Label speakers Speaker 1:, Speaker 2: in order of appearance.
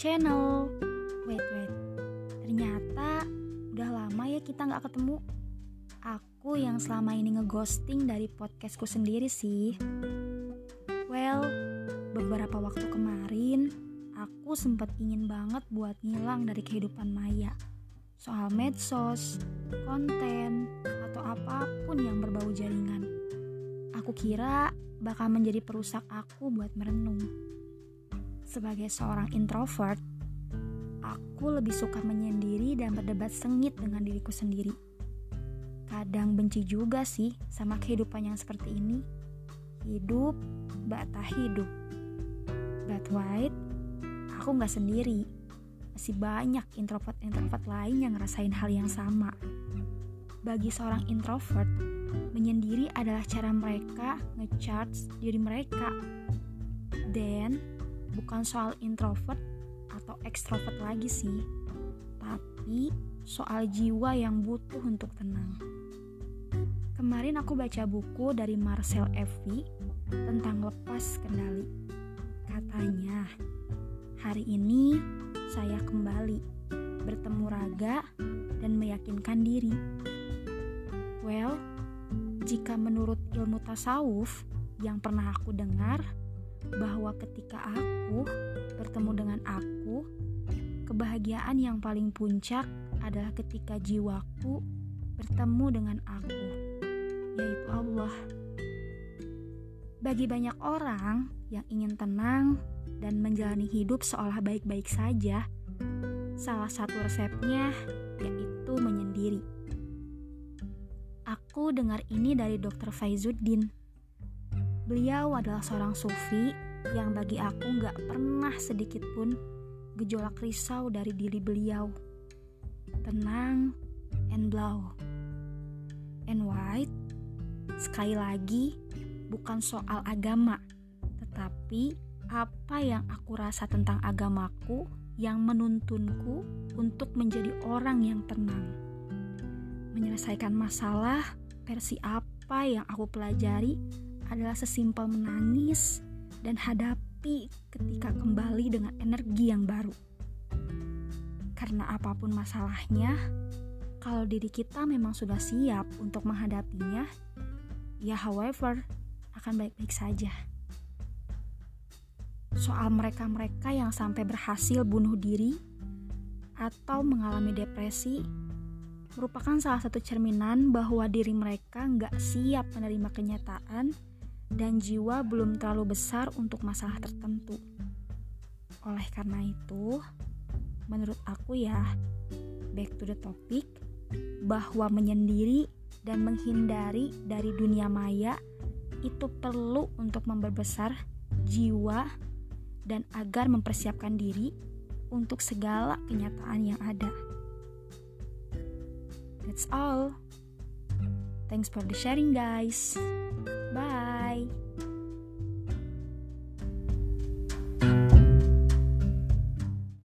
Speaker 1: channel. Wait, wait. Ternyata udah lama ya kita nggak ketemu. Aku yang selama ini ngeghosting dari podcastku sendiri sih. Well, beberapa waktu kemarin aku sempat ingin banget buat ngilang dari kehidupan Maya. Soal medsos, konten, atau apa pun yang berbau jaringan. Aku kira bakal menjadi perusak aku buat merenung. Sebagai seorang introvert, aku lebih suka menyendiri dan berdebat sengit dengan diriku sendiri. Kadang benci juga sih sama kehidupan yang seperti ini. Hidup, bata hidup. But wait, aku nggak sendiri. Masih banyak introvert-introvert lain yang ngerasain hal yang sama. Bagi seorang introvert, menyendiri adalah cara mereka ngecharge diri mereka. Dan bukan soal introvert atau ekstrovert lagi sih, tapi soal jiwa yang butuh untuk tenang. Kemarin aku baca buku dari Marcel Evy tentang lepas kendali. Katanya, hari ini saya kembali bertemu raga dan meyakinkan diri. Well, jika menurut ilmu tasawuf yang pernah aku dengar, bahwa ketika aku bertemu dengan aku, kebahagiaan yang paling puncak adalah ketika jiwaku bertemu dengan aku, yaitu Allah. Bagi banyak orang yang ingin tenang dan menjalani hidup seolah baik-baik saja, salah satu resepnya yaitu menyendiri. Aku dengar ini dari Dr. Faizuddin. Beliau adalah seorang sufi yang bagi aku gak pernah sedikit pun gejolak risau dari diri beliau. Tenang and blow. And white, sekali lagi, bukan soal agama, tetapi apa yang aku rasa tentang agamaku yang menuntunku untuk menjadi orang yang tenang. Menyelesaikan masalah versi apa yang aku pelajari adalah sesimpel menangis dan hadapi ketika kembali dengan energi yang baru. Karena apa pun masalahnya, kalau diri kita memang sudah siap untuk menghadapinya, ya however, akan baik-baik saja. Soal mereka-mereka yang sampai berhasil bunuh diri atau mengalami depresi merupakan salah satu cerminan bahwa diri mereka nggak siap menerima kenyataan dan jiwa belum terlalu besar untuk masalah tertentu. Oleh karena itu, menurut aku ya, back to the topic, bahwa menyendiri dan menghindari dari dunia maya itu perlu untuk memperbesar jiwa dan agar mempersiapkan diri untuk segala kenyataan yang ada. That's all. Thanks for the sharing, guys.